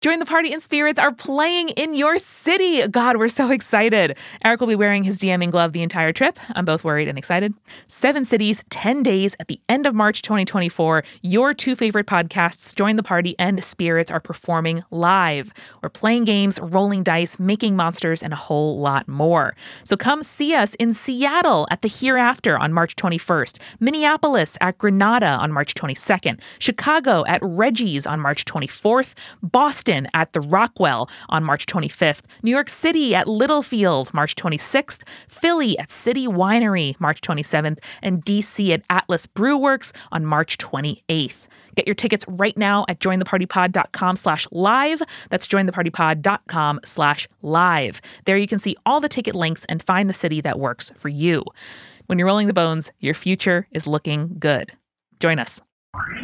Join the Party and Spirits are playing in your city. God, we're so excited. Eric will be wearing his DMing glove the entire trip. I'm both worried and excited. Seven cities, 10 days at the end of March 2024. Your two favorite podcasts, Join the Party and Spirits, are performing live. We're playing games, rolling dice, making monsters, and a whole lot more. So come see us in Seattle at the Hereafter on March 21st, Minneapolis at Granada on March 22nd, Chicago at Reggie's on March 24th, Boston At the Rockwell on March 25th, New York City at Littlefield March 26th, Philly at City Winery March 27th, and DC at Atlas Brewworks on March 28th. Get your tickets right now at jointhepartypod.com slash live. That's jointhepartypod.com slash live. There you can see all the ticket links and find the city that works for you. When you're rolling the bones, your future is looking good. Join us.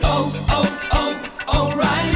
Oh, oh, oh, O'Reilly.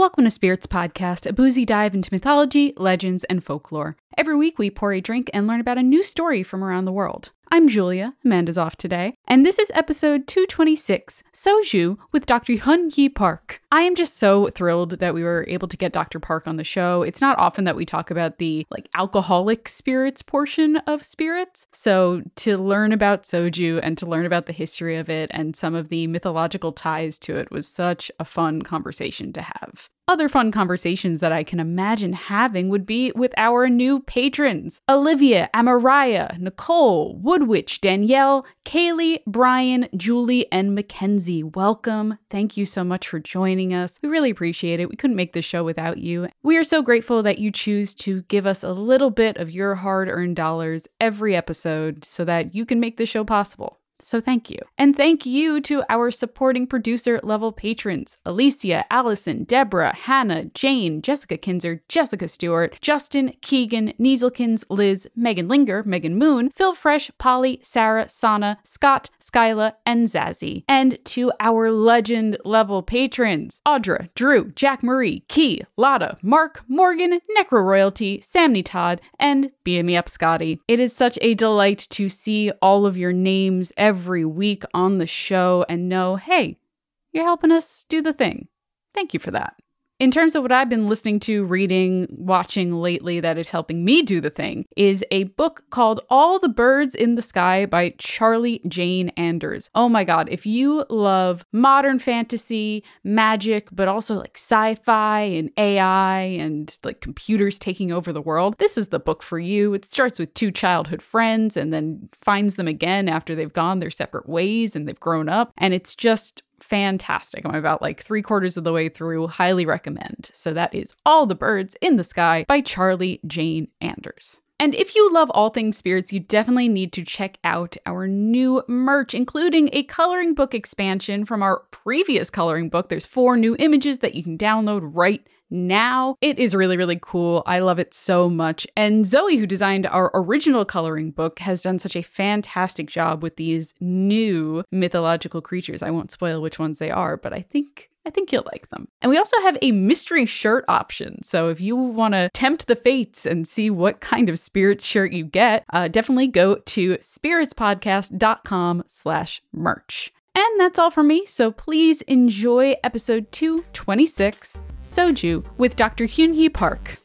Welcome to Spirits Podcast, a boozy dive into mythology, legends, and folklore. Every week we pour a drink and learn about a new story from around the world. I'm Julia, Amanda's off today, and this is episode 226, Soju with Dr. Hyunhee Park. I am just so thrilled that we were able to get Dr. Park on the show. It's not often that we talk about the like alcoholic spirits portion of spirits. So to learn about soju and to learn about the history of it and some of the mythological ties to it was such a fun conversation to have. Other fun conversations that I can imagine having would be with our new patrons Olivia, Amaraya, Nicole, Woodwitch, Danielle, Kaylee, Brian, Julie, and Mackenzie. Welcome. Thank you so much for joining us. We really appreciate it. We couldn't make the show without you. We are so grateful that you choose to give us a little bit of your hard earned dollars every episode so that you can make the show possible. So thank you. And thank you to our supporting producer level patrons Alicia, Allison, Deborah, Hannah, Jane, Jessica Kinzer, Jessica Stewart, Justin, Keegan, Nieselkins, Liz, Megan Linger, Megan Moon, Phil Fresh, Polly, Sarah, Sana, Scott, Skyla, and Zazzy. And to our legend level patrons Audra, Drew, Jack Marie, Key, Lotta, Mark, Morgan, Necro Royalty, Sammy Todd, and Beam Me Up Scotty. It is such a delight to see all of your names week on the show and know, hey, you're helping us do the thing. Thank you for that in terms of what I've been listening to, reading, watching lately that is helping me do the thing, is a book called All the Birds in the Sky by Charlie Jane Anders. Oh my god, if you love modern fantasy, magic, but also like sci fi and AI and like computers taking over the world, this is the book for you. It starts with two childhood friends and then finds them again after they've gone their separate ways and they've grown up. And it's just fantastic. I'm about like three quarters of the way through. Highly recommend. So that is All the Birds in the Sky by Charlie Jane Anders. And if you love all things spirits, you definitely need to check out our new merch, including a coloring book expansion from our previous coloring book. There's four new images that you can download right now. It is really, really cool. I love it so much. And Zoe, who designed our original coloring book, has done such a fantastic job with these new mythological creatures. I won't spoil which ones they are, but I think I think you'll like them. And we also have a mystery shirt option. So if you want to tempt the fates and see what kind of spirits shirt you get, uh, definitely go to spiritspodcast.com slash merch. And that's all for me. So please enjoy episode 226 Soju with Dr. Hyun Park.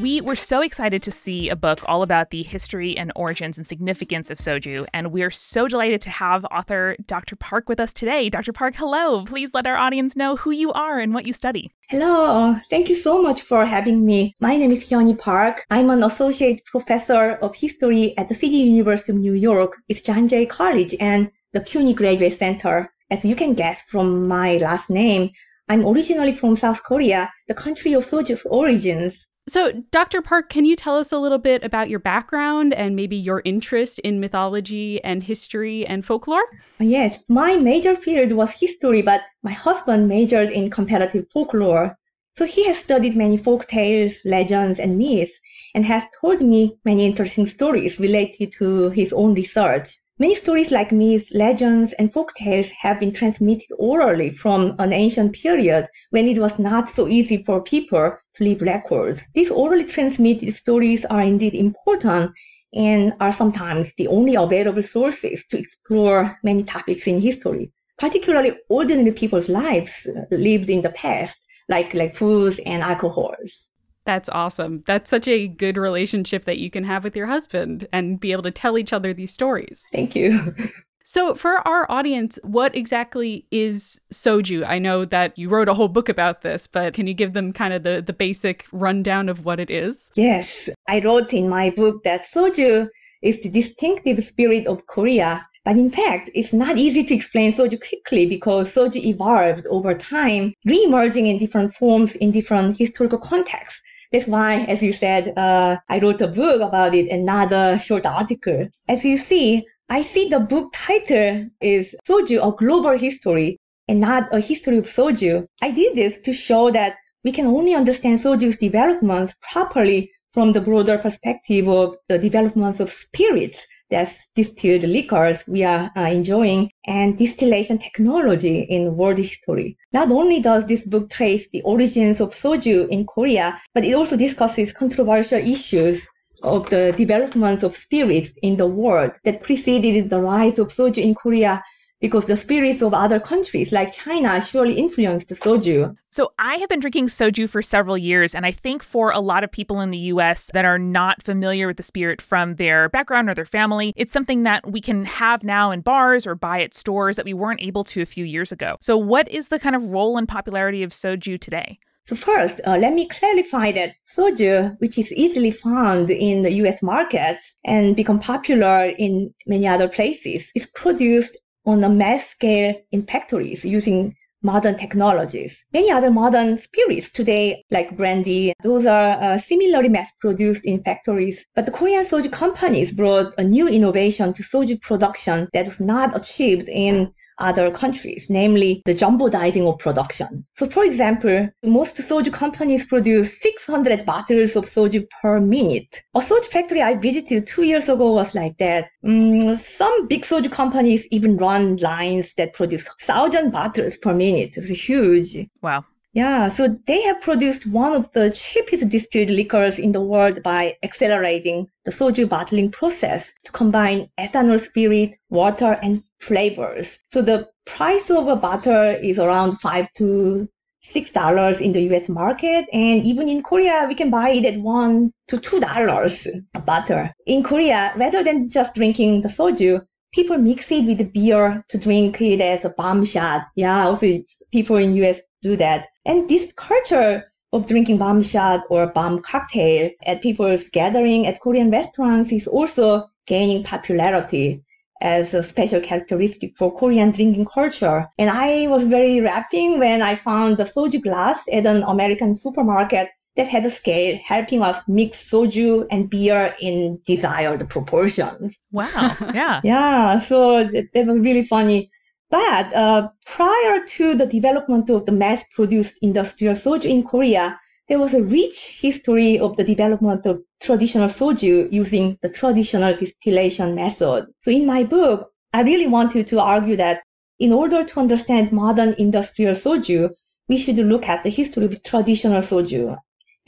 We were so excited to see a book all about the history and origins and significance of soju, and we're so delighted to have author Dr. Park with us today. Dr. Park, hello. Please let our audience know who you are and what you study. Hello. Thank you so much for having me. My name is Hyunhee Park. I'm an associate professor of history at the City University of New York. It's John Jay College and the CUNY Graduate Center. As you can guess from my last name, I'm originally from South Korea, the country of soju's origins. So, Dr. Park, can you tell us a little bit about your background and maybe your interest in mythology and history and folklore? Yes, my major field was history, but my husband majored in comparative folklore. So he has studied many folk tales, legends, and myths, and has told me many interesting stories related to his own research. Many stories like myths, legends, and folk tales have been transmitted orally from an ancient period when it was not so easy for people to leave records. These orally transmitted stories are indeed important and are sometimes the only available sources to explore many topics in history, particularly ordinary people's lives lived in the past, like, like foods and alcohols. That's awesome. That's such a good relationship that you can have with your husband and be able to tell each other these stories. Thank you. So, for our audience, what exactly is soju? I know that you wrote a whole book about this, but can you give them kind of the, the basic rundown of what it is? Yes, I wrote in my book that soju is the distinctive spirit of Korea. But in fact, it's not easy to explain soju quickly because soju evolved over time, re-emerging in different forms in different historical contexts. That's why, as you said, uh, I wrote a book about it another short article. As you see, I see the book title is Soju, a global history and not a history of soju. I did this to show that we can only understand soju's developments properly from the broader perspective of the developments of spirits that's distilled liquors we are uh, enjoying and distillation technology in world history. Not only does this book trace the origins of soju in Korea, but it also discusses controversial issues of the developments of spirits in the world that preceded the rise of soju in Korea because the spirits of other countries like China surely influenced soju. So, I have been drinking soju for several years, and I think for a lot of people in the US that are not familiar with the spirit from their background or their family, it's something that we can have now in bars or buy at stores that we weren't able to a few years ago. So, what is the kind of role and popularity of soju today? So first, uh, let me clarify that soju, which is easily found in the US markets and become popular in many other places, is produced on a mass scale in factories using modern technologies. Many other modern spirits today, like brandy, those are uh, similarly mass produced in factories. But the Korean soju companies brought a new innovation to soju production that was not achieved in other countries, namely the jumbo diving of production. So for example, most soju companies produce 600 bottles of soju per minute. A soju factory I visited two years ago was like that. Mm, some big soju companies even run lines that produce 1,000 bottles per minute. It's huge. Wow. Yeah, so they have produced one of the cheapest distilled liquors in the world by accelerating the soju bottling process to combine ethanol spirit, water, and flavors. So the price of a bottle is around five to six dollars in the US market, and even in Korea, we can buy it at one to two dollars a bottle. In Korea, rather than just drinking the soju, people mix it with beer to drink it as a bomb shot. Yeah, also people in US do that. And this culture of drinking bomb shot or bomb cocktail at people's gathering at Korean restaurants is also gaining popularity as a special characteristic for Korean drinking culture. And I was very rapping when I found the soju glass at an American supermarket that had a scale helping us mix soju and beer in desired proportions. Wow. Yeah. yeah. So that, that was really funny. But uh, prior to the development of the mass-produced industrial soju in Korea, there was a rich history of the development of traditional soju using the traditional distillation method. So in my book, I really wanted to argue that in order to understand modern industrial soju, we should look at the history of traditional soju.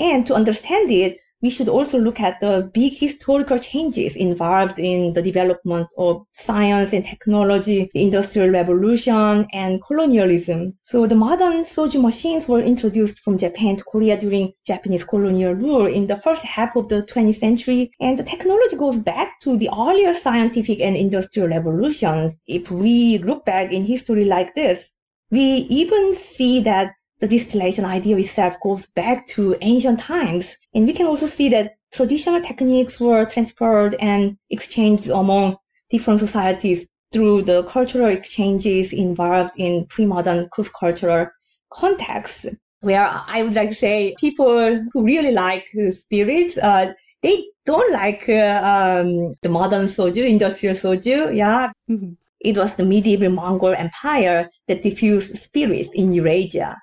And to understand it, we should also look at the big historical changes involved in the development of science and technology, industrial revolution, and colonialism. So the modern soju machines were introduced from Japan to Korea during Japanese colonial rule in the first half of the 20th century, and the technology goes back to the earlier scientific and industrial revolutions. If we look back in history like this, we even see that the distillation idea itself goes back to ancient times. And we can also see that traditional techniques were transferred and exchanged among different societies through the cultural exchanges involved in pre-modern cross-cultural contexts. where I would like to say people who really like spirits, uh, they don't like uh, um, the modern soju, industrial soju. Yeah. Mm-hmm. It was the medieval Mongol Empire that diffused spirits in Eurasia.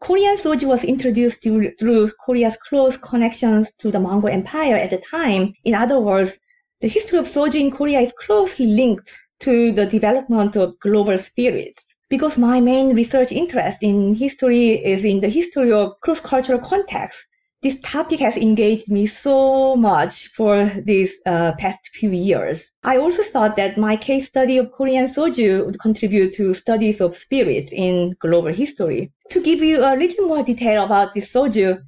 Korean soju was introduced through, Korea's close connections to the Mongol Empire at the time. In other words, the history of soju in Korea is closely linked to the development of global spirits. Because my main research interest in history is in the history of cross-cultural context this topic has engaged me so much for these uh, past few years. I also thought that my case study of Korean soju would contribute to studies of spirits in global history. To give you a little more detail about this soju,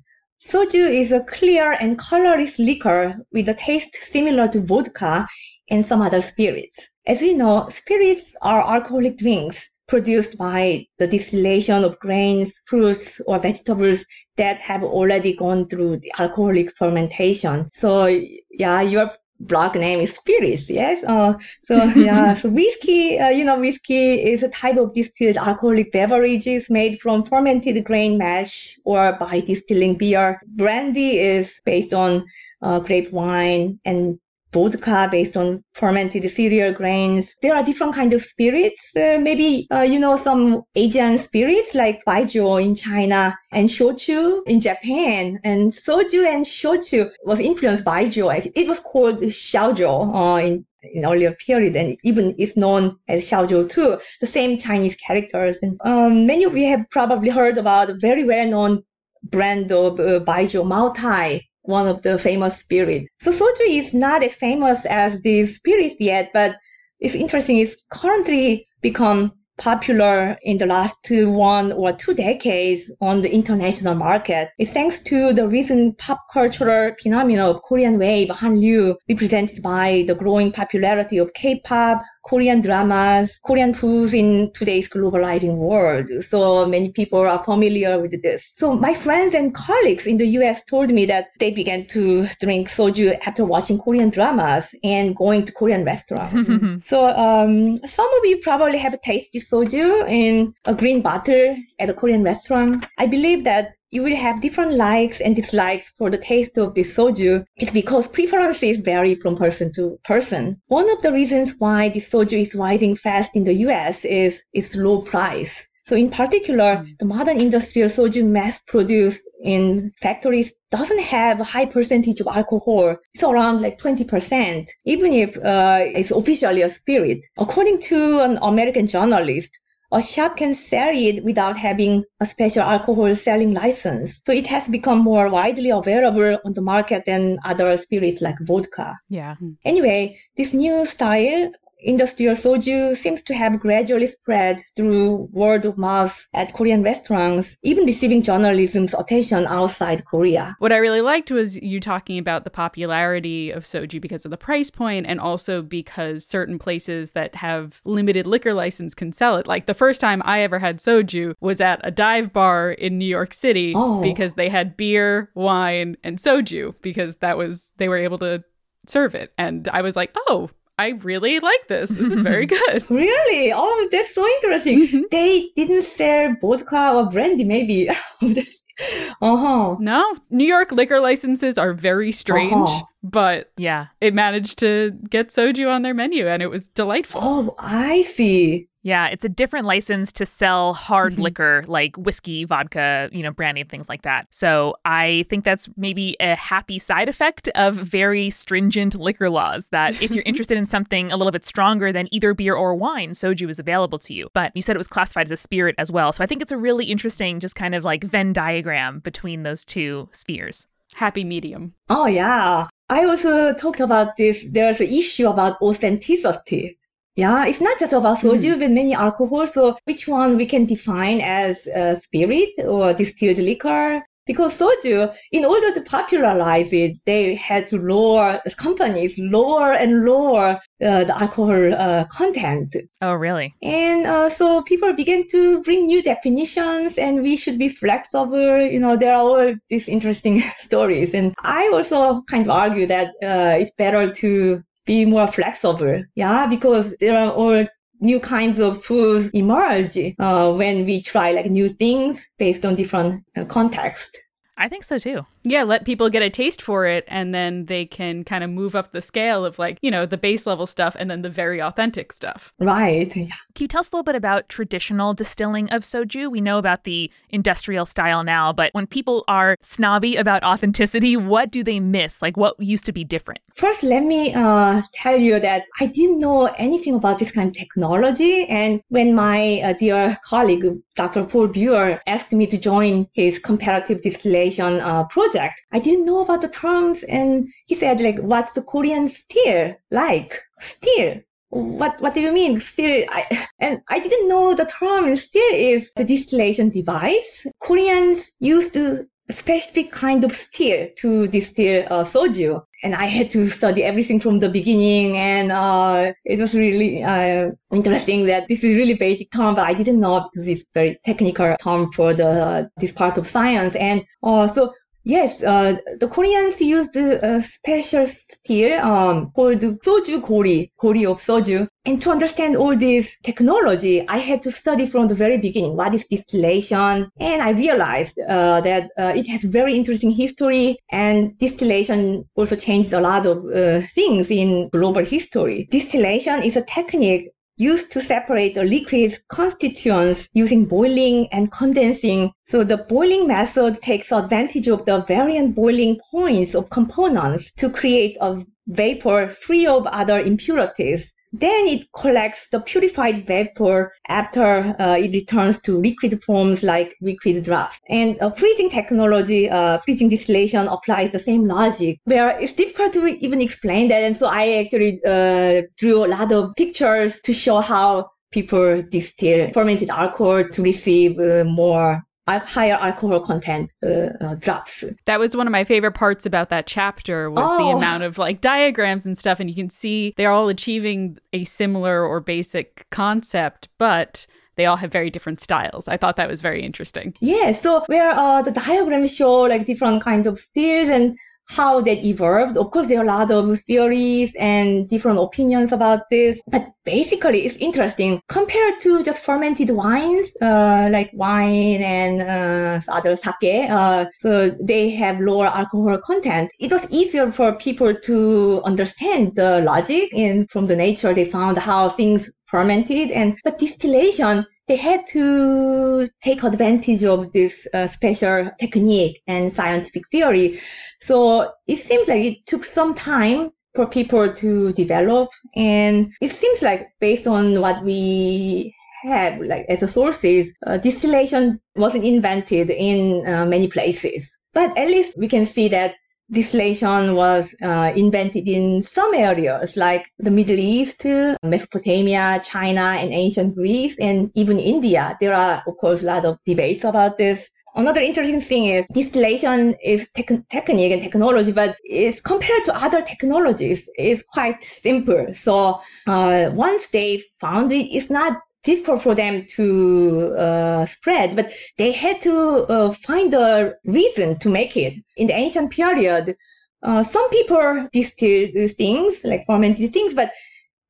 soju is a clear and colorless liquor with a taste similar to vodka and some other spirits. As you know, spirits are alcoholic drinks produced by the distillation of grains, fruits, or vegetables that have already gone through the alcoholic fermentation. So yeah, your blog name is spirits, yes? Uh, so yeah, so whiskey, uh, you know, whiskey is a type of distilled alcoholic beverages made from fermented grain mash or by distilling beer. Brandy is based on uh, grape wine and vodka based on fermented cereal grains. There are different kind of spirits. Uh, maybe uh, you know some Asian spirits like baijiu in China and shochu in Japan. And soju and shochu was influenced by baijiu. It was called shaojiu uh, in in earlier period and even is known as Shaojiu too, the same Chinese characters. And um, many of you have probably heard about a very well-known brand of uh, baijiu, Maotai one of the famous spirits. So soju is not as famous as these spirits yet, but it's interesting. It's currently become popular in the last two, one or two decades on the international market. It's thanks to the recent pop cultural phenomenon of Korean wave Hallyu, represented by the growing popularity of K-pop, Korean dramas, Korean foods in today's globalizing world. So many people are familiar with this. So my friends and colleagues in the US told me that they began to drink soju after watching Korean dramas and going to Korean restaurants. so um, some of you probably have tasted soju in a green bottle at a Korean restaurant. I believe that you will have different likes and dislikes for the taste of the soju. It's because preferences vary from person to person. One of the reasons why the soju is rising fast in the US is its low price. So in particular, mm. the modern industrial soju mass produced in factories doesn't have a high percentage of alcohol. It's around like 20%, even if uh, it's officially a spirit. According to an American journalist, a shop can sell it without having a special alcohol selling license. So it has become more widely available on the market than other spirits like vodka. Yeah. Hmm. Anyway, this new style industrial soju seems to have gradually spread through word of mouth at Korean restaurants, even receiving journalism's attention outside Korea. What I really liked was you talking about the popularity of soju because of the price point and also because certain places that have limited liquor license can sell it. Like the first time I ever had soju was at a dive bar in New York City oh. because they had beer, wine, and soju because that was they were able to serve it. And I was like, oh, I really like this. This is very good. really? Oh, that's so interesting. Mm-hmm. They didn't sell vodka or brandy, maybe. uh-huh. No, New York liquor licenses are very strange, uh-huh. but yeah, it managed to get soju on their menu and it was delightful. Oh, I see. Yeah, it's a different license to sell hard mm-hmm. liquor like whiskey, vodka, you know, brandy, things like that. So I think that's maybe a happy side effect of very stringent liquor laws that if you're interested in something a little bit stronger than either beer or wine, soju is available to you. But you said it was classified as a spirit as well. So I think it's a really interesting, just kind of like Venn diagram between those two spheres. Happy medium. Oh, yeah. I also talked about this. There's an issue about authenticity yeah, it's not just about soju, mm. but many alcohol. So which one we can define as a spirit or distilled liquor? Because soju, in order to popularize it, they had to lower companies lower and lower uh, the alcohol uh, content. Oh, really? And uh, so people began to bring new definitions, and we should be flexible. You know, there are all these interesting stories, and I also kind of argue that uh, it's better to be more flexible. Yeah, because there are all new kinds of foods emerge uh, when we try like new things based on different uh, context. I think so too. Yeah, let people get a taste for it and then they can kind of move up the scale of like, you know, the base level stuff and then the very authentic stuff. Right. Yeah. Can you tell us a little bit about traditional distilling of soju? We know about the industrial style now, but when people are snobby about authenticity, what do they miss? Like what used to be different? First, let me uh, tell you that I didn't know anything about this kind of technology. And when my uh, dear colleague, Dr. Paul Buell, asked me to join his comparative distillation uh, project, project. I didn't know about the terms and he said like, what's the Korean still like? Still. What, what do you mean? Still, I, and I didn't know the term still is the distillation device. Koreans used a specific kind of still to distill uh, soju. And I had to study everything from the beginning. And uh, it was really uh, interesting that this is really basic term, but I didn't know because it's very technical term for the this part of science. And uh, so Yes, uh, the Koreans used a special steel um, called soju gori, gori of soju. And to understand all this technology, I had to study from the very beginning what is distillation. And I realized uh, that uh, it has very interesting history and distillation also changed a lot of uh, things in global history. Distillation is a technique used to separate the liquid's constituents using boiling and condensing. So the boiling method takes advantage of the variant boiling points of components to create a vapor free of other impurities. Then it collects the purified vapor after uh, it returns to liquid forms like liquid drops. And uh, freezing technology, uh, freezing distillation applies the same logic where it's difficult to even explain that. And so I actually uh, drew a lot of pictures to show how people distill fermented alcohol to receive uh, more higher alcohol content uh, uh, drops. That was one of my favorite parts about that chapter was oh. the amount of like diagrams and stuff, and you can see they're all achieving a similar or basic concept, but they all have very different styles. I thought that was very interesting. Yeah, so where uh, the diagrams show like different kinds of styles and how that evolved. Of course, there are a lot of theories and different opinions about this, but basically it's interesting compared to just fermented wines, uh, like wine and uh, other sake. Uh, so they have lower alcohol content. It was easier for people to understand the logic and from the nature they found how things fermented and but distillation they had to take advantage of this uh, special technique and scientific theory. So it seems like it took some time for people to develop. And it seems like based on what we have like as a sources, uh, distillation wasn't invented in uh, many places. But at least we can see that distillation was uh, invented in some areas like the Middle East, Mesopotamia, China, and ancient Greece, and even India. There are, of course, a lot of debates about this. Another interesting thing is distillation is te- technique and technology, but is compared to other technologies, is quite simple. So uh, once they found it, it's not difficult for them to uh, spread, but they had to uh, find a reason to make it. In the ancient period, uh, some people distilled things, like fermented things, but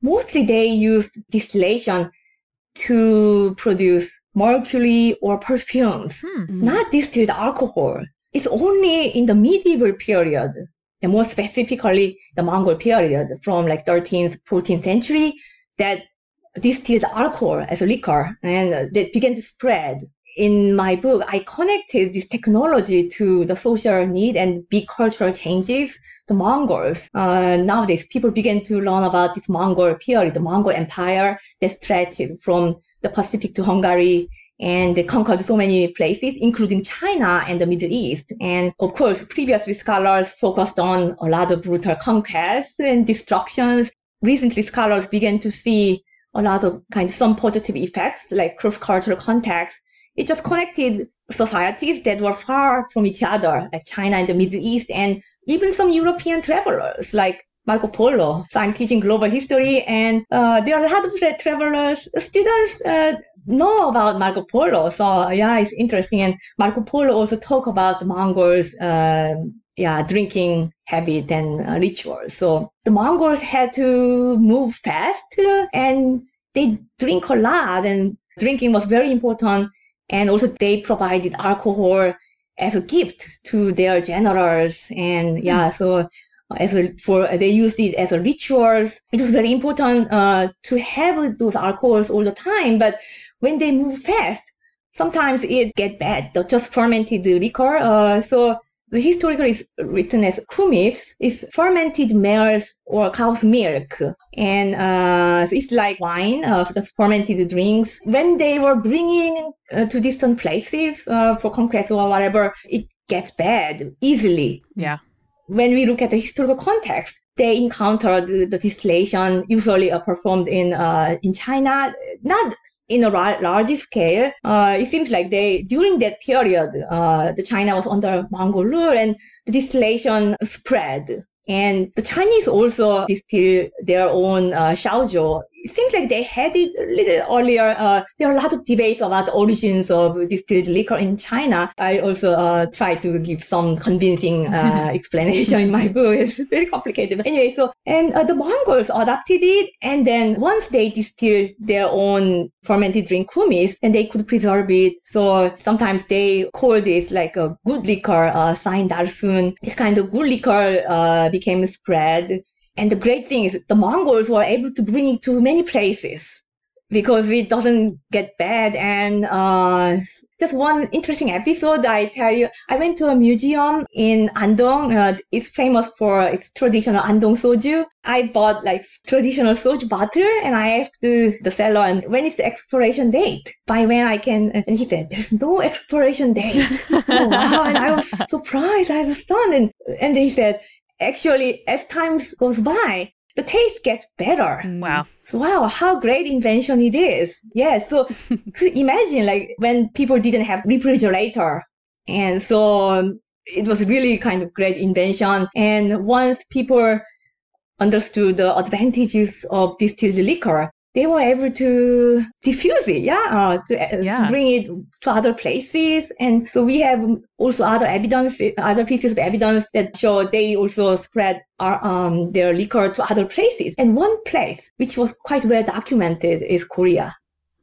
mostly they used distillation to produce mercury or perfumes, hmm. not distilled alcohol. It's only in the medieval period, and more specifically the Mongol period from like 13th, 14th century, that distilled alcohol as a liquor and that began to spread. In my book, I connected this technology to the social need and big cultural changes. The Mongols, uh, nowadays people begin to learn about this Mongol period, the Mongol Empire that stretched from the Pacific to Hungary and they conquered so many places, including China and the Middle East. And of course, previously scholars focused on a lot of brutal conquests and destructions. Recently, scholars began to see a lot of kind of some positive effects like cross-cultural contacts. It just connected societies that were far from each other, like China and the Middle East, and even some European travelers like Marco Polo. So I'm teaching global history, and uh, there are a lot of travelers. Students uh, know about Marco Polo, so yeah, it's interesting. And Marco Polo also talk about the Mongols. Uh, yeah, drinking habit and uh, rituals. So the Mongols had to move fast and they drink a lot and drinking was very important. And also they provided alcohol as a gift to their generals. And yeah, so as a, for they used it as a rituals. It was very important uh, to have those alcohols all the time. But when they move fast, sometimes it get bad. Just fermented the liquor. Uh, so the historically is written as kumis is fermented mare's or cow's milk. And uh, so it's like wine, uh, just fermented drinks. When they were bringing uh, to distant places uh, for conquest or whatever, it gets bad easily. Yeah. When we look at the historical context, they encountered the, the distillation usually uh, performed in uh, in China, not in a large scale, uh, it seems like they during that period, uh, the China was under Mongol rule and the distillation spread. And the Chinese also distill their own uh, shaojiu it seems like they had it a little earlier. Uh, there are a lot of debates about the origins of distilled liquor in China. I also uh, try to give some convincing uh, explanation in my book. It's very complicated. But anyway, so, and uh, the Mongols adopted it. And then once they distilled their own fermented drink kumis, and they could preserve it. So sometimes they call this like a good liquor, uh, sain darsun. This kind of good liquor uh, became spread and the great thing is the Mongols were able to bring it to many places because it doesn't get bad. And uh, just one interesting episode I tell you, I went to a museum in Andong. Uh, it's famous for its traditional Andong soju. I bought like traditional soju bottle and I asked the, the seller, and when is the expiration date? By when I can? And he said, there's no expiration date. oh wow! And I was surprised. I was stunned. And, and he said, actually, as time goes by, the taste gets better. Wow. So, wow, how great invention it is. Yeah. So imagine like when people didn't have refrigerator. And so um, it was really kind of great invention. And once people understood the advantages of distilled liquor, they were able to diffuse it, yeah, uh, to, uh, yeah. to bring it to other places. And so we have also other evidence, other pieces of evidence that show they also spread our, um, their liquor to other places. And one place which was quite well documented is Korea.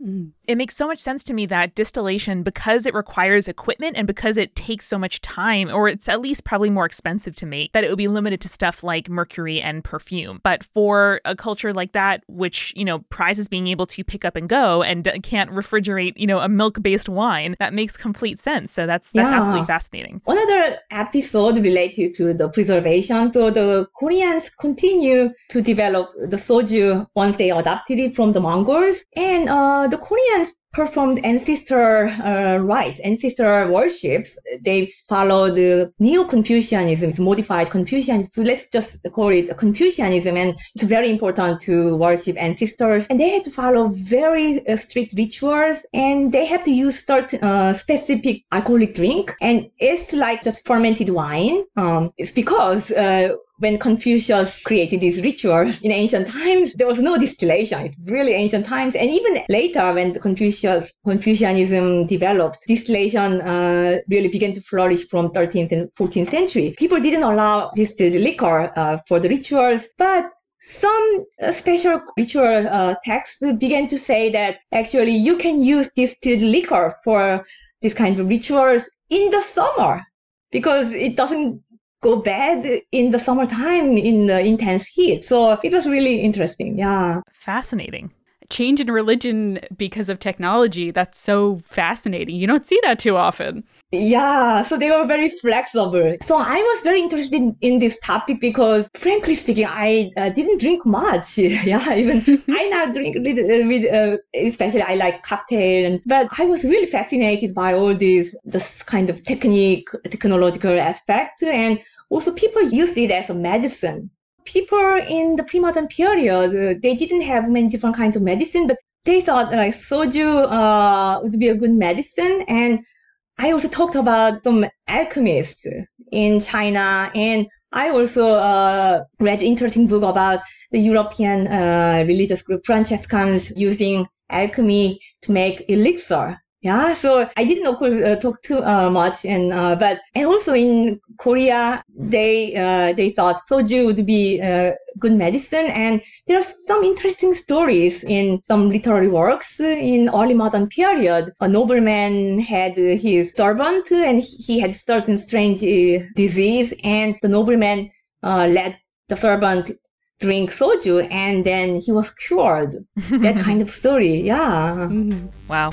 Mm. It makes so much sense to me that distillation, because it requires equipment and because it takes so much time, or it's at least probably more expensive to make, that it would be limited to stuff like mercury and perfume. But for a culture like that, which, you know, prizes being able to pick up and go and can't refrigerate, you know, a milk based wine, that makes complete sense. So that's that's yeah. absolutely fascinating. Another episode related to the preservation. So the Koreans continue to develop the soju once they adopted it from the Mongols. And uh, the Koreans sense performed ancestor uh, rites, ancestor worships. They followed Neo-Confucianism, modified Confucianism. So let's just call it Confucianism. And it's very important to worship ancestors. And they had to follow very uh, strict rituals and they have to use certain uh, specific alcoholic drink. And it's like just fermented wine. Um, it's because uh, when Confucius created these rituals in ancient times, there was no distillation. It's really ancient times. And even later, when the Confucius, Confucianism developed, distillation uh, really began to flourish from 13th and 14th century. People didn't allow distilled liquor uh, for the rituals, but some uh, special ritual uh, texts began to say that actually you can use distilled liquor for this kind of rituals in the summer because it doesn't go bad in the summertime in the intense heat. So it was really interesting. Yeah. Fascinating. Change in religion because of technology. That's so fascinating. You don't see that too often. Yeah, so they were very flexible. So I was very interested in, in this topic because, frankly speaking, I uh, didn't drink much. yeah, even I now drink a little uh, especially I like cocktail. And, but I was really fascinated by all these, this kind of technique, technological aspect. And also people used it as a medicine. People in the pre-modern period, they didn't have many different kinds of medicine, but they thought like soju uh, would be a good medicine. And I also talked about some alchemists in China, and I also uh, read interesting book about the European uh, religious group Franciscans using alchemy to make elixir. Yeah, so I didn't of course uh, talk too uh, much, and uh, but and also in Korea they uh, they thought soju would be uh, good medicine, and there are some interesting stories in some literary works in early modern period. A nobleman had his servant, and he had certain strange uh, disease, and the nobleman let the servant drink soju, and then he was cured. that kind of story, yeah. Mm-hmm. Wow.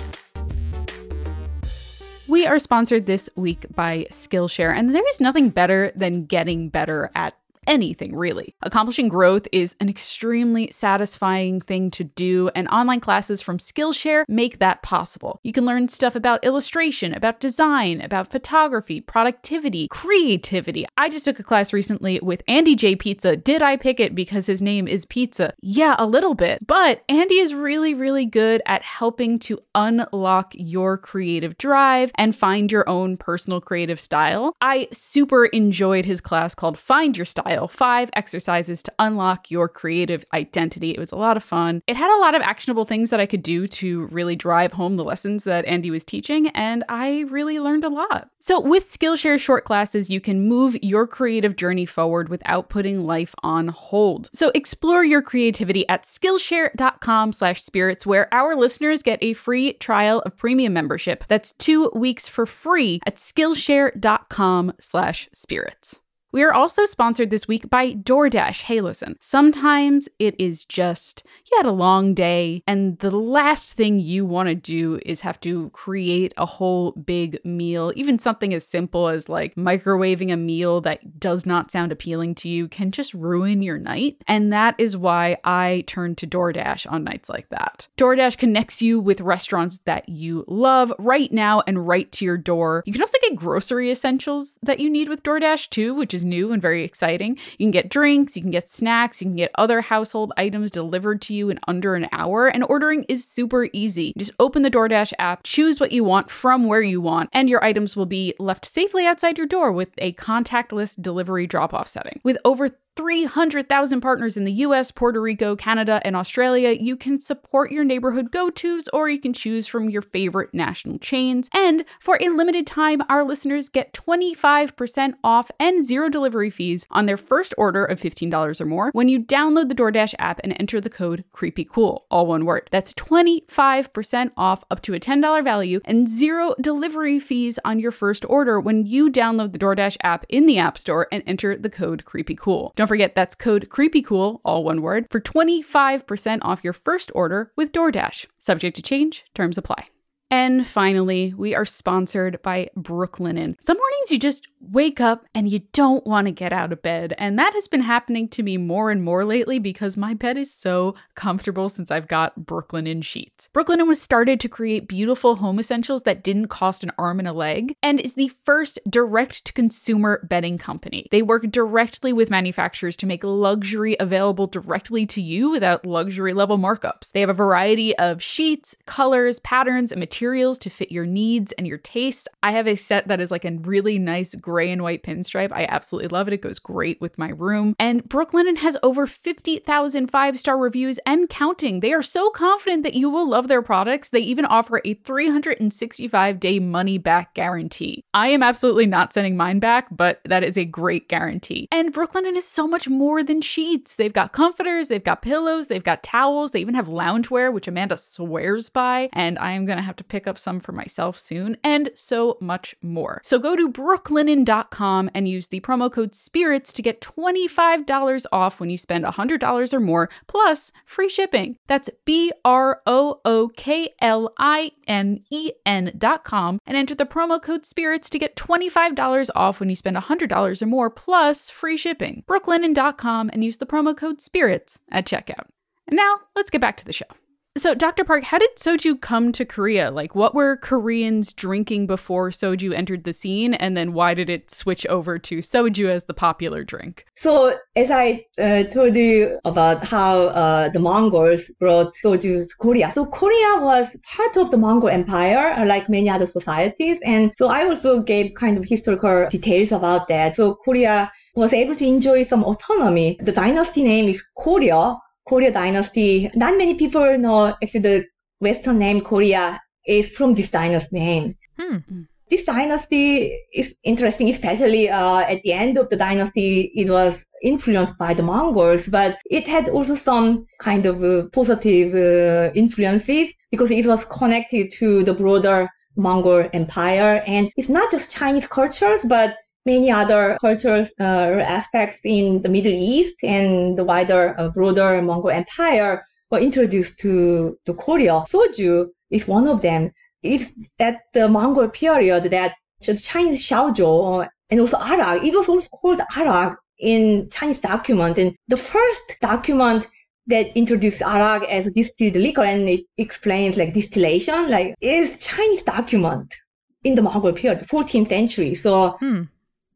We are sponsored this week by Skillshare, and there is nothing better than getting better at anything really. Accomplishing growth is an extremely satisfying thing to do, and online classes from Skillshare make that possible. You can learn stuff about illustration, about design, about photography, productivity, creativity. I just took a class recently with Andy J. Pizza. Did I pick it because his name is Pizza? Yeah, a little bit. But Andy is really, really good at helping to unlock your creative drive and find your own personal creative style. I super enjoyed his class called Find Your Style style, five exercises to unlock your creative identity. It was a lot of fun. It had a lot of actionable things that I could do to really drive home the lessons that Andy was teaching, and I really learned a lot. So, with Skillshare short classes, you can move your creative journey forward without putting life on hold. So, explore your creativity at skillshare.com/spirits, where our listeners get a free trial of premium membership. That's two weeks for free at skillshare.com/spirits. We are also sponsored this week by DoorDash. Hey, listen, sometimes it is just you had a long day, and the last thing you want to do is have to create a whole big meal. Even something as simple as like microwaving a meal that does not sound appealing to you can just ruin your night. And that is why I turn to DoorDash on nights like that. DoorDash connects you with restaurants that you love right now and right to your door. You can also get grocery essentials that you need with DoorDash too, which is new and very exciting. You can get drinks, you can get snacks, you can get other household items delivered to you in under an hour, and ordering is super easy. Just open the DoorDash app, choose what you want from where you want, and your items will be left safely outside your door with a contactless delivery drop off setting. With over 300,000 partners in the US, Puerto Rico, Canada, and Australia, you can support your neighborhood go tos or you can choose from your favorite national chains. And for a limited time, our listeners get 25% off and zero delivery fees on their first order of $15 or more when you download the DoorDash app and enter the code CreepyCool, all one word. That's 25% off up to a $10 value and zero delivery fees on your first order when you download the DoorDash app in the App Store and enter the code CreepyCool. Don't forget that's code CreepyCool, all one word, for 25% off your first order with DoorDash. Subject to change, terms apply. And finally, we are sponsored by Brooklinen. Some mornings you just wake up and you don't want to get out of bed. And that has been happening to me more and more lately because my bed is so comfortable since I've got Brooklinen sheets. Brooklinen was started to create beautiful home essentials that didn't cost an arm and a leg and is the first direct to consumer bedding company. They work directly with manufacturers to make luxury available directly to you without luxury level markups. They have a variety of sheets, colors, patterns, and materials materials to fit your needs and your taste. I have a set that is like a really nice gray and white pinstripe. I absolutely love it. It goes great with my room. And Brooklinen has over 50,000 five star reviews and counting. They are so confident that you will love their products. They even offer a 365 day money back guarantee. I am absolutely not sending mine back, but that is a great guarantee. And Brooklinen is so much more than sheets. They've got comforters, they've got pillows, they've got towels, they even have loungewear, which Amanda swears by. And I am going to have to pick up some for myself soon, and so much more. So go to brooklinen.com and use the promo code SPIRITS to get $25 off when you spend $100 or more, plus free shipping. That's B R O O K L I N E N.com and enter the promo code SPIRITS to get $25 off when you spend $100 or more, plus free shipping. brooklinen.com and use the promo code SPIRITS at checkout. And now let's get back to the show. So, Dr. Park, how did soju come to Korea? Like, what were Koreans drinking before soju entered the scene? And then why did it switch over to soju as the popular drink? So, as I uh, told you about how uh, the Mongols brought soju to Korea, so Korea was part of the Mongol Empire, like many other societies. And so, I also gave kind of historical details about that. So, Korea was able to enjoy some autonomy. The dynasty name is Goryeo, Goryeo dynasty. Not many people know actually the Western name Korea is from this dynasty name. Hmm. This dynasty is interesting, especially uh, at the end of the dynasty, it was influenced by the Mongols, but it had also some kind of uh, positive uh, influences because it was connected to the broader Mongol Empire. And it's not just Chinese cultures, but many other cultural uh, aspects in the Middle East and the wider, uh, broader Mongol Empire were introduced to, to Korea. Soju is one of them. It's at the Mongol period that the Chinese shaojiu and also arak, it was also called arak in Chinese document. And the first document that introduced arak as a distilled liquor and it explains like distillation, like is Chinese document in the Mongol period, 14th century. So Hmm.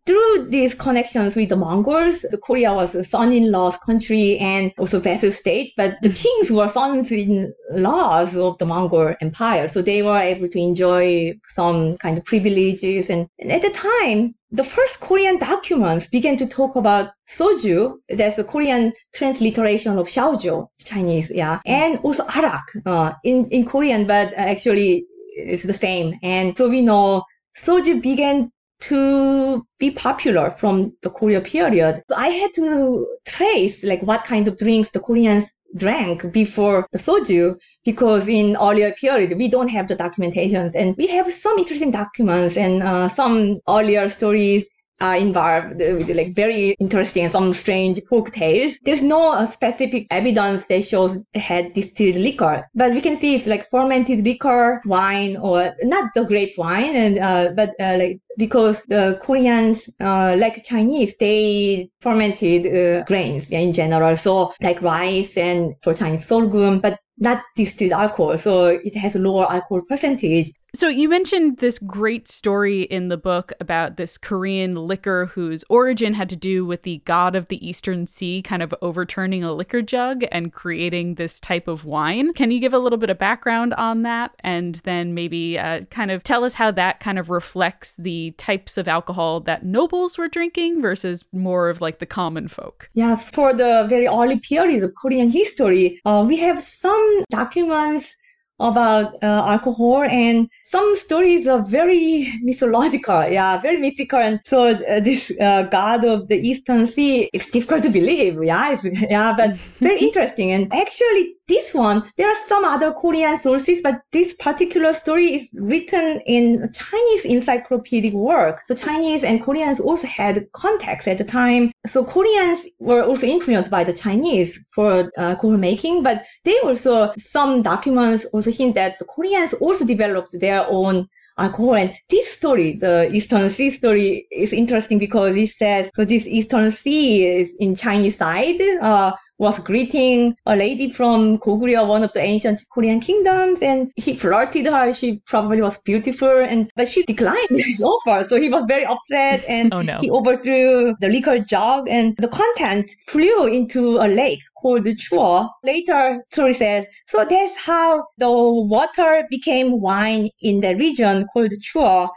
Through these connections with the Mongols, the Korea was a son-in-law's country and also vassal state, but the kings were sons-in-laws of the Mongol Empire. So they were able to enjoy some kind of privileges. And, and at the time, the first Korean documents began to talk about soju. That's a Korean transliteration of shaojiu, Chinese, yeah. And also arak, uh, in, in Korean, but actually it's the same. And so we know soju began to be popular from the Korea period. So I had to trace like what kind of drinks the Koreans drank before the soju because in earlier period we don't have the documentations and we have some interesting documents and uh, some earlier stories are involved with like very interesting and some strange folk tales. There's no uh, specific evidence that shows had distilled liquor, but we can see it's like fermented liquor, wine, or not the grape wine, and uh, but uh, like because the Koreans, uh, like Chinese, they fermented uh, grains in general. So like rice and for Chinese sorghum, but not distilled alcohol. So it has lower alcohol percentage. So you mentioned this great story in the book about this Korean liquor whose origin had to do with the god of the Eastern Sea kind of overturning a liquor jug and creating this type of wine. Can you give a little bit of background on that and then maybe uh, kind of tell us how that kind of reflects the types of alcohol that nobles were drinking versus more of like the common folk? Yeah, for the very early period of Korean history, uh, we have some documents about uh, alcohol and some stories are very mythological. Yeah very mythical. And so uh, this uh, god of the eastern sea is difficult to believe. Yeah it's, yeah but very interesting. And actually this one there are some other korean sources but this particular story is written in chinese encyclopedic work so chinese and koreans also had contacts at the time so koreans were also influenced by the chinese for uh, making but they also some documents also hint that the koreans also developed their own alcohol. And this story, the Eastern Sea story, is interesting because it says so. This Eastern Sea is in Chinese side. Uh, was greeting a lady from Goguryeo, one of the ancient Korean kingdoms, and he flirted her. She probably was beautiful, and but she declined his offer. So he was very upset, and Oh, no. he overthrew the liquor jug, and the content flew into a lake called Chuo. Later, story says, so that's how the water became wine in the region called Chuo,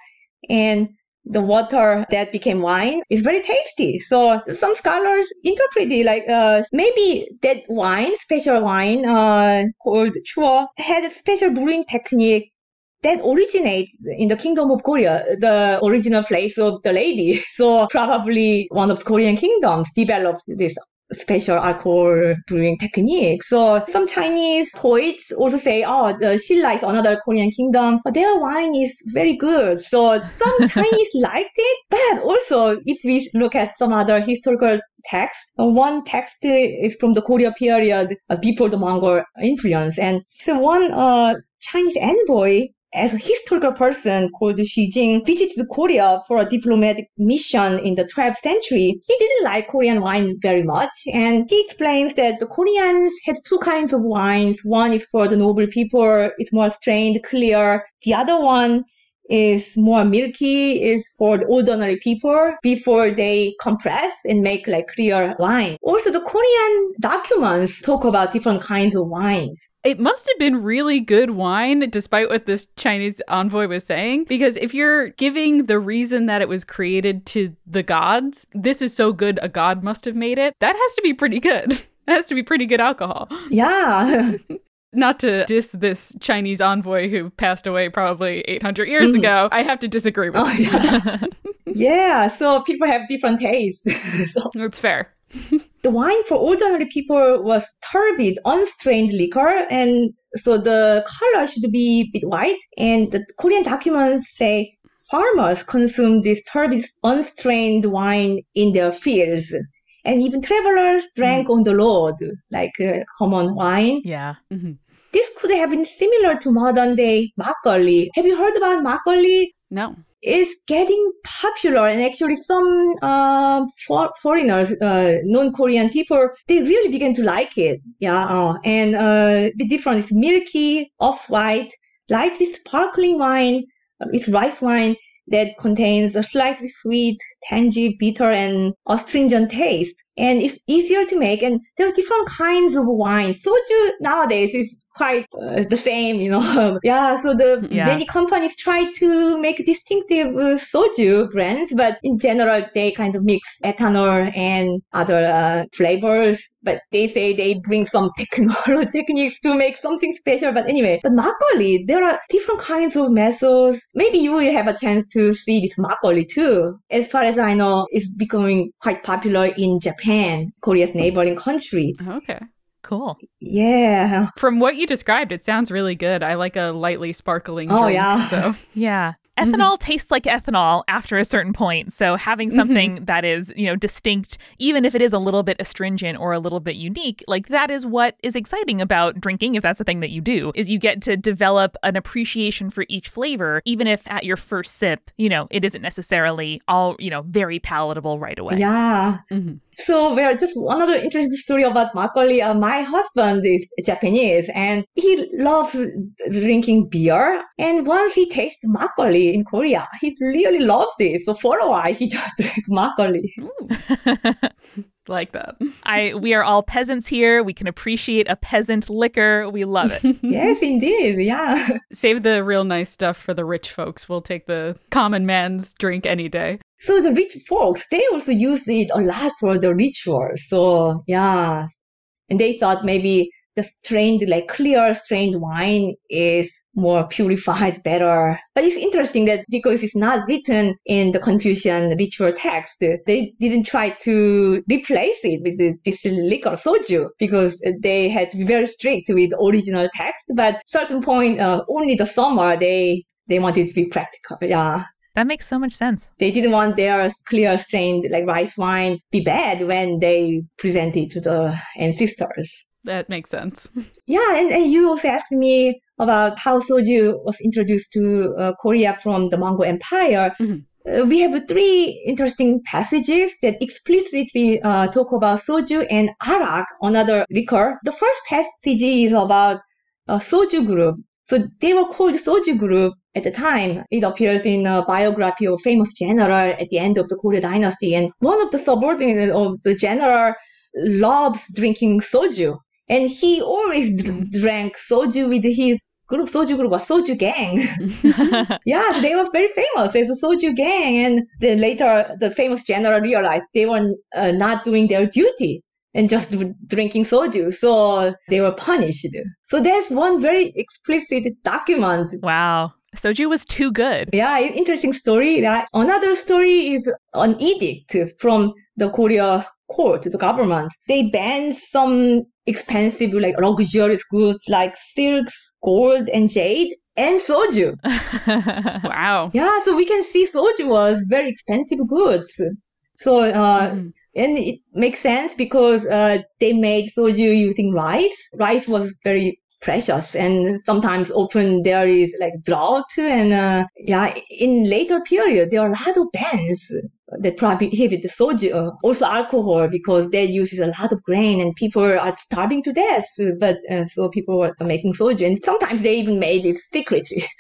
and the water that became wine is very tasty. So some scholars interpret it like uh, maybe that wine, special wine uh, called Chuo, had a special brewing technique that originates in the kingdom of Korea, the original place of the lady. So probably one of the Korean kingdoms developed this special alcohol brewing technique. So some Chinese poets also say, oh, the Shilla is another Korean kingdom, but their wine is very good. So some Chinese liked it, but also if we look at some other historical text, uh, one text is from the Korea period uh, before the Mongol influence. And so one uh, Chinese envoy as a historical person called Xu Jing visited Korea for a diplomatic mission in the 12th century. He didn't like Korean wine very much and he explains that the Koreans had two kinds of wines. One is for the noble people, it's more strained, clear. The other one is more milky, is for the ordinary people before they compress and make like clear wine. Also, the Korean documents talk about different kinds of wines. It must have been really good wine, despite what this Chinese envoy was saying, because if you're giving the reason that it was created to the gods, this is so good a god must have made it, that has to be pretty good. That has to be pretty good alcohol. Yeah. Not to diss this Chinese envoy who passed away probably 800 years Mhm. ago, I have to disagree with Oh, yeah. yeah, so people have different tastes. so. It's fair. the wine for ordinary people was turbid, unstrained liquor, and so the color should be a bit white. And the Korean documents say farmers consume this turbid, unstrained wine in their fields. And even travelers drank on the road, like uh, common wine. yeah. Mhm. This could have been similar to modern day makgeolli. Have you heard about makgeolli? No. It's getting popular and actually some uh, for, foreigners uh, non-korean people they really began to like it yeah uh, and uh, the different it's milky off-white lightly sparkling wine Uh, it's rice wine that contains a slightly sweet tangy bitter and astringent taste. And it's easier to make and there are different kinds of wine. Soju nowadays is quite uh, the same you know. Yeah so the Yeah. many companies try to make distinctive uh, soju brands but in general they kind of mix ethanol and other uh, flavors. But they say they bring some technology techniques to make something special. But anyway but makgeolli there are different kinds of methods maybe you will have a chance to see this makgeolli too. As far as i know it's becoming quite popular in japan korea's neighboring country. Okay. Cool. yeah From what you described, it sounds really good. I like a lightly sparkling Oh, drink. yeah. So Yeah. Ethanol tastes like ethanol after a certain point. So having something that is, you know, distinct, even if it is a little bit astringent or a little bit unique, like that is what is exciting about drinking, if that's the thing that you do, is you get to develop an appreciation for each flavor, even if at your first sip, you know, it isn't necessarily all, you know, very palatable right away. yeah Mhm. So, well, just another interesting story about makgeolli. Uh, my husband is Japanese and he loves drinking beer. And once he tasted makgeolli in Korea, he really loved it. So for a while, he just drank makgeolli. like that. I we are all peasants here. We can appreciate a peasant liquor. We love it. yes, indeed. Yeah. Save the real nice stuff for the rich folks. We'll take the common man's drink any day. So the rich folks, they also use it a lot for the rituals. So yeah. And they thought maybe just strained, like clear strained wine is more purified, better. But it's interesting that because it's not written in the Confucian ritual text, they didn't try to replace it with the distilled liquor soju because they had to be very strict with original text. But certain point, uh, only the summer they they wanted to be practical. Yeah That makes so much sense. they didn't want their clear strained like rice wine be bad when they present it to the ancestors. That makes sense. Yeah, and, and you also asked me about how soju was introduced to uh, Korea from the Mongol Empire. Mhm. Uh, we have three interesting passages that explicitly uh, talk about soju and arak, another liquor. The first passage is about a soju group. So they were called soju group at the time. It appears in a biography of famous general at the end of the Korea dynasty. And one of the subordinates of the general loves drinking soju. And he always dr- drank soju with his group, soju group, or soju gang. yeah, they were very famous as a soju gang. And then later, the famous general realized they were uh, not doing their duty and just drinking soju. So they were punished. So there's one very explicit document wow. Soju was too good. yeah, interesting story. Another story is an edict from the Korea court, the government. They banned some expensive, like luxurious goods like silks, gold, and jade, and soju. Wow. Yeah, so we can see soju was very expensive goods. So, uh, Mhm. and it makes sense because uh, they made soju using rice. Rice was very precious and sometimes often there is like drought and uh, yeah in later period there are a lot of bans that prohibit the soju uh, also alcohol because that uses a lot of grain and people are starving to death but uh, so people were making soju and sometimes they even made it secretly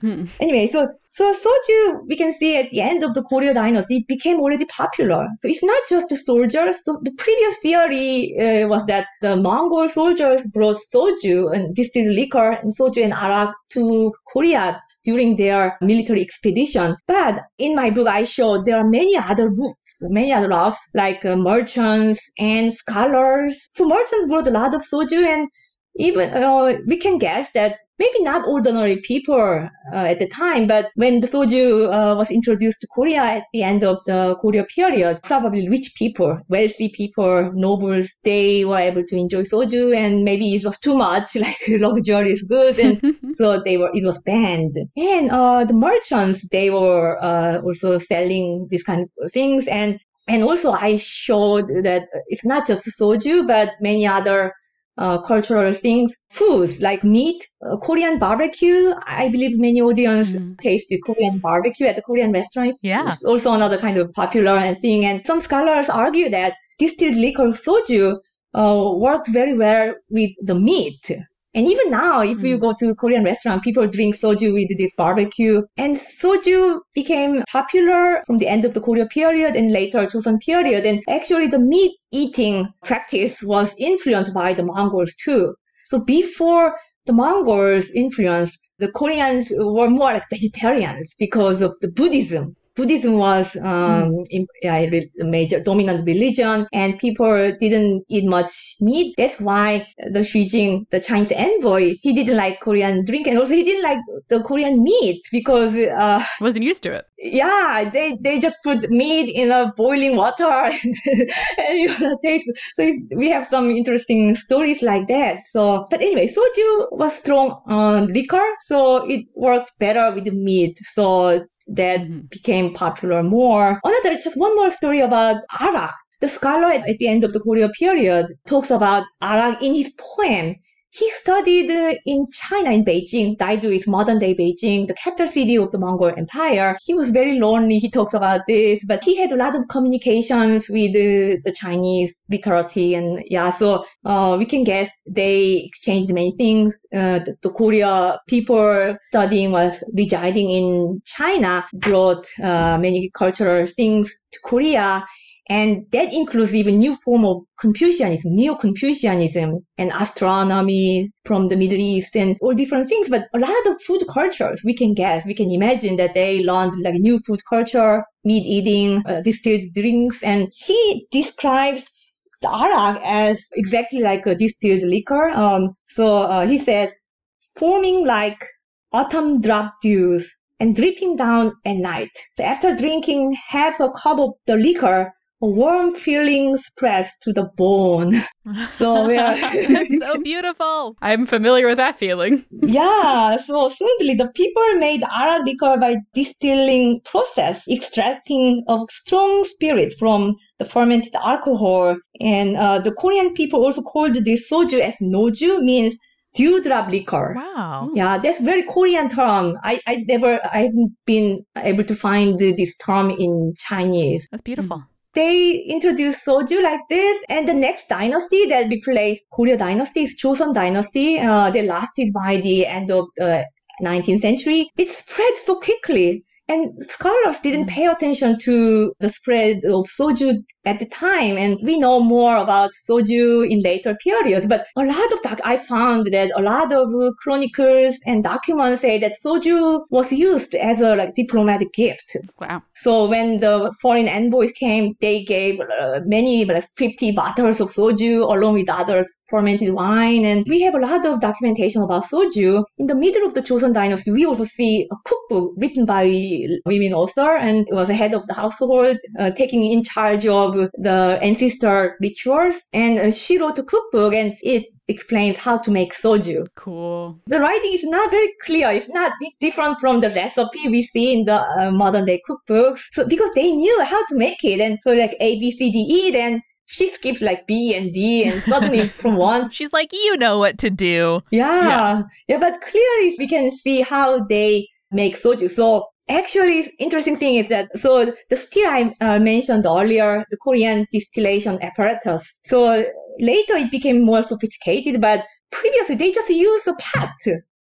Hmm. Anyway, so so soju we can see at the end of the Korea dynasty it became already popular. So it's not just the soldiers. So the previous theory uh, was that the Mongol soldiers brought soju and distilled liquor and soju and arak to Korea during their military expedition. But in my book, I show there are many other routes, many other routes like uh, merchants and scholars. So merchants brought a lot of soju and even uh, we can guess that maybe not ordinary people uh, at the time, but when the soju uh, was introduced to Korea at the end of the Korea period, probably rich people, wealthy people, nobles, they were able to enjoy soju, and maybe it was too much, like luxurious goods, and so they were it was banned. And uh, the merchants they were uh, also selling these kind of things, and and also I showed that it's not just soju, but many other uh, cultural things, foods like meat, uh, Korean barbecue. I believe many audience mm. tasted Korean barbecue at the Korean restaurants. Yeah. It's also another kind of popular thing. And some scholars argue that distilled liquor soju uh, worked very well with the meat. And even now, if mm. you go to Korean restaurant, people drink soju with this barbecue. And soju became popular from the end of the Korea period and later Joseon period. And actually the meat eating practice was influenced by the Mongols too. So before the Mongols' influence, the Koreans were more like vegetarians because of the Buddhism. Buddhism was um, mm. yeah, a major dominant religion, and people didn't eat much meat. That's why the Xu Jing, the Chinese envoy, he didn't like Korean drink, and also he didn't like the Korean meat because uh, wasn't used to it. Yeah, they they just put meat in a boiling water, and, and it was taste. So we have some interesting stories like that. So, but anyway, soju was strong on liquor, so it worked better with the meat. So that mm-hmm. became popular more. Another, just one more story about arak. The scholar at, at the end of the Korea period talks about arak in his poem he studied in China, in Beijing. Daiju is modern day Beijing, the capital city of the Mongol Empire. He was very lonely. He talks about this, but he had a lot of communications with uh, the Chinese literati. And yeah, so uh, we can guess they exchanged many things. Uh, the, the, Korea people studying was residing in China brought uh, many cultural things to Korea and that includes even new form of Confucianism, Neo-Confucianism and astronomy from the Middle East and all different things. But a lot of food cultures, we can guess, we can imagine that they learned like new food culture, meat eating, uh, distilled drinks. And he describes the arak as exactly like a distilled liquor. Um, so uh, he says, forming like autumn drop dews and dripping down at night. So after drinking half a cup of the liquor, a warm feeling spreads to the bone. So yeah, so beautiful. I'm familiar with that feeling. yeah, so certainly the people made arak liquor by distilling process, extracting a strong spirit from the fermented alcohol. And uh, the Korean people also called this soju as noju, means dewdrop liquor. Wow. Yeah, that's very Korean term. I, I never, I haven't been able to find this term in Chinese. That's beautiful. Mm they introduced soju like this, and the next dynasty that replaced Korea dynasty is Joseon dynasty. Uh, they lasted by the end of the 19th century. It spread so quickly. And scholars didn't mm. pay attention to the spread of soju at the time. And we know more about soju in later periods. But a lot of doc- I found that a lot of chronicles and documents say that soju was used as a like diplomatic gift. Wow. So when the foreign envoys came, they gave uh, many like 50 bottles of soju along with others fermented wine. And we have a lot of documentation about soju. In the middle of the Joseon dynasty, we also see a cookbook written by women author and it was a head of the household uh, taking in charge of the ancestor rituals. And uh, she wrote a cookbook and it explains how to make soju. Cool. The writing is not very clear. It's not it's different from the recipe we see in the uh, modern day cookbooks. So because they knew how to make it, and so like A, B, C, D, E, then she skips like B and D, and suddenly from one, she's like, you know what to do. Yeah, yeah, yeah but clearly we can see how they make soju. So actually interesting thing is that so the still I uh, mentioned earlier, the Korean distillation apparatus. So later it became more sophisticated, but previously they just used a pot.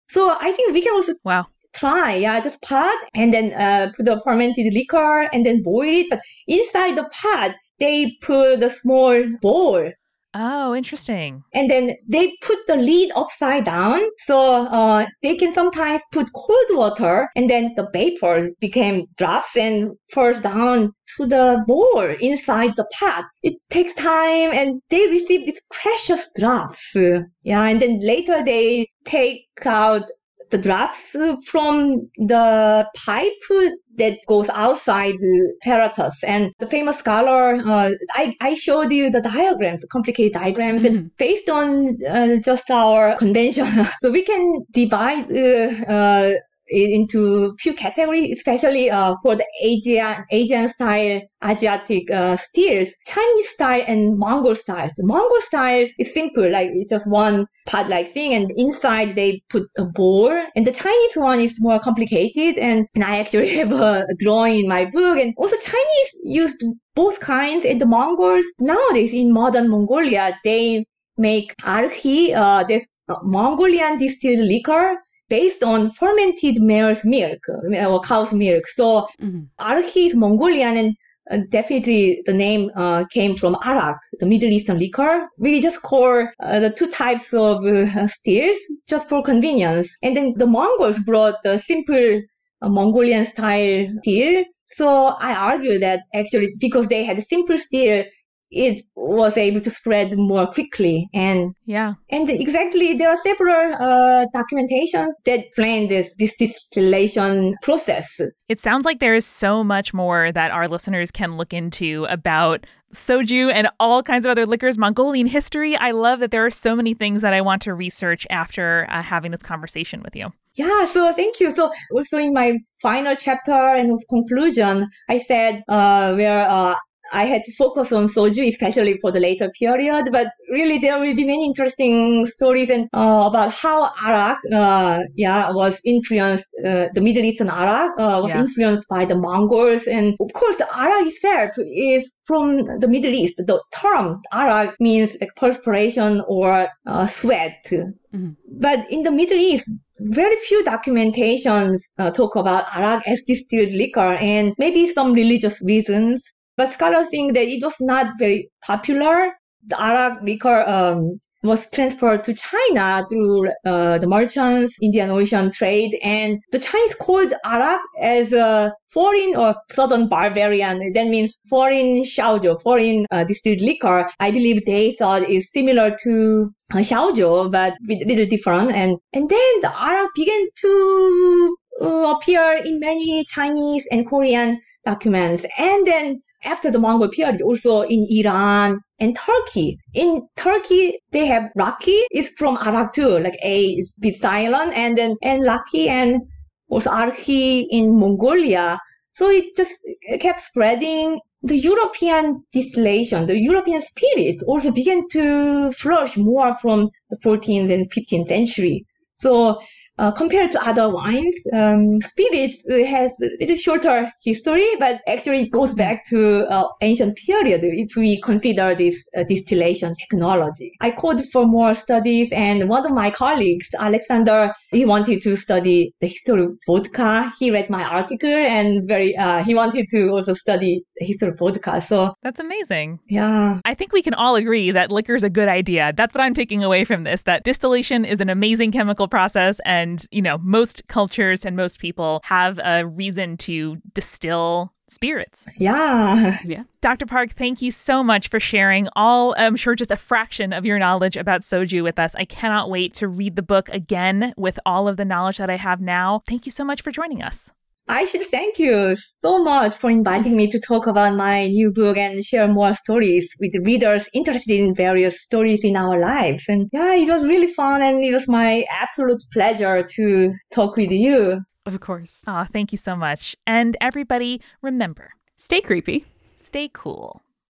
So I think we can also wow try, yeah, just pot and then uh, put the fermented liquor and then boil it. But inside the pot, they put a small bowl Oh, interesting. And then they put the lid upside down. So uh, they can sometimes put cold water and then the vapor became drops and falls down to the bowl inside the pot. It takes time and they receive these precious drops. Yeah. And then later they take out the drops from the pipe that goes outside the apparatus. And the famous scholar, uh, I, I showed you the diagrams, complicated diagrams, mm-hmm. and based on uh, just our convention, so we can divide uh, uh into few categories, especially uh, for the Asian Asian style Asiatic uh, Chinese style and Mongol styles. The Mongol styles is simple, like it's just one pot like thing, and inside they put a bowl. And the Chinese one is more complicated, and, and I actually have a drawing in my book. And also Chinese used both kinds, and the Mongols nowadays in modern Mongolia they make arhi, uh, this Mongolian distilled liquor based on fermented mare's milk or cow's milk. So mm-hmm. Arhi is Mongolian and uh, definitely the name uh, came from arak, the Middle Eastern liquor. We just call uh, the two types of uh, stills just for convenience. And then the Mongols brought the simple uh, Mongolian style still. So I argue that actually because they had simple still, it was able to spread more quickly and yeah and exactly there are several uh, documentations that explain this this distillation process it sounds like there is so much more that our listeners can look into about soju and all kinds of other liquors, Mongolian history. I love that there are so many things that I want to research after uh, having this conversation with you. Yeah, so thank you. So also in my final chapter and conclusion, I said uh, where uh, I had to focus on soju, especially for the later period. But really, there will be many interesting stories and uh, about how arak, uh, yeah, was influenced. Uh, the Middle Eastern arak uh, was yeah. influenced by the Mongols, and of course, arak itself is from the Middle East. The term arak means like perspiration or uh, sweat. Mm-hmm. But in the Middle East, very few documentations uh, talk about arak as distilled liquor and maybe some religious reasons. But scholars think that it was not very popular. The Arak liquor um, was transferred to China through uh, the merchants, Indian Ocean trade, and the Chinese called Arak as a foreign or southern barbarian. That means foreign shaojiu, foreign uh, distilled liquor. I believe they thought is similar to uh, but a little different. And and then the Arak began to Uh, appear in many Chinese and Korean documents. And then after the Mongol period, also in Iran and Turkey. In Turkey, they have Raki is from Arak too, like A is bit silent, and then and Laki and also Arhi in Mongolia. So it just kept spreading. The European distillation, the European spirits also began to flourish more from the 14th and 15th century. So uh, compared to other wines, um, spirits has a little shorter history, but actually it goes back to uh, ancient period if we consider this uh, distillation technology. I called for more studies, and one of my colleagues, Alexander, he wanted to study the history of vodka. He read my article and very uh, he wanted to also study the history of vodka. So that's amazing. Yeah, I think we can all agree that liquor is a good idea. That's what I'm taking away from this. That distillation is an amazing chemical process and and, you know, most cultures and most people have a reason to distill spirits. Yeah. Yeah. Dr. Park, thank you so much for sharing all, I'm sure, just a fraction of your knowledge about soju with us. I cannot wait to read the book again with all of the knowledge that I have now. Thank you so much for joining us. I should thank you so much for inviting me to talk about my new book and share more stories with readers interested in various stories in our lives. And yeah, it was really fun and it was my absolute pleasure to talk with you. Of course. Aw, thank you so much. And everybody, remember stay creepy, stay cool.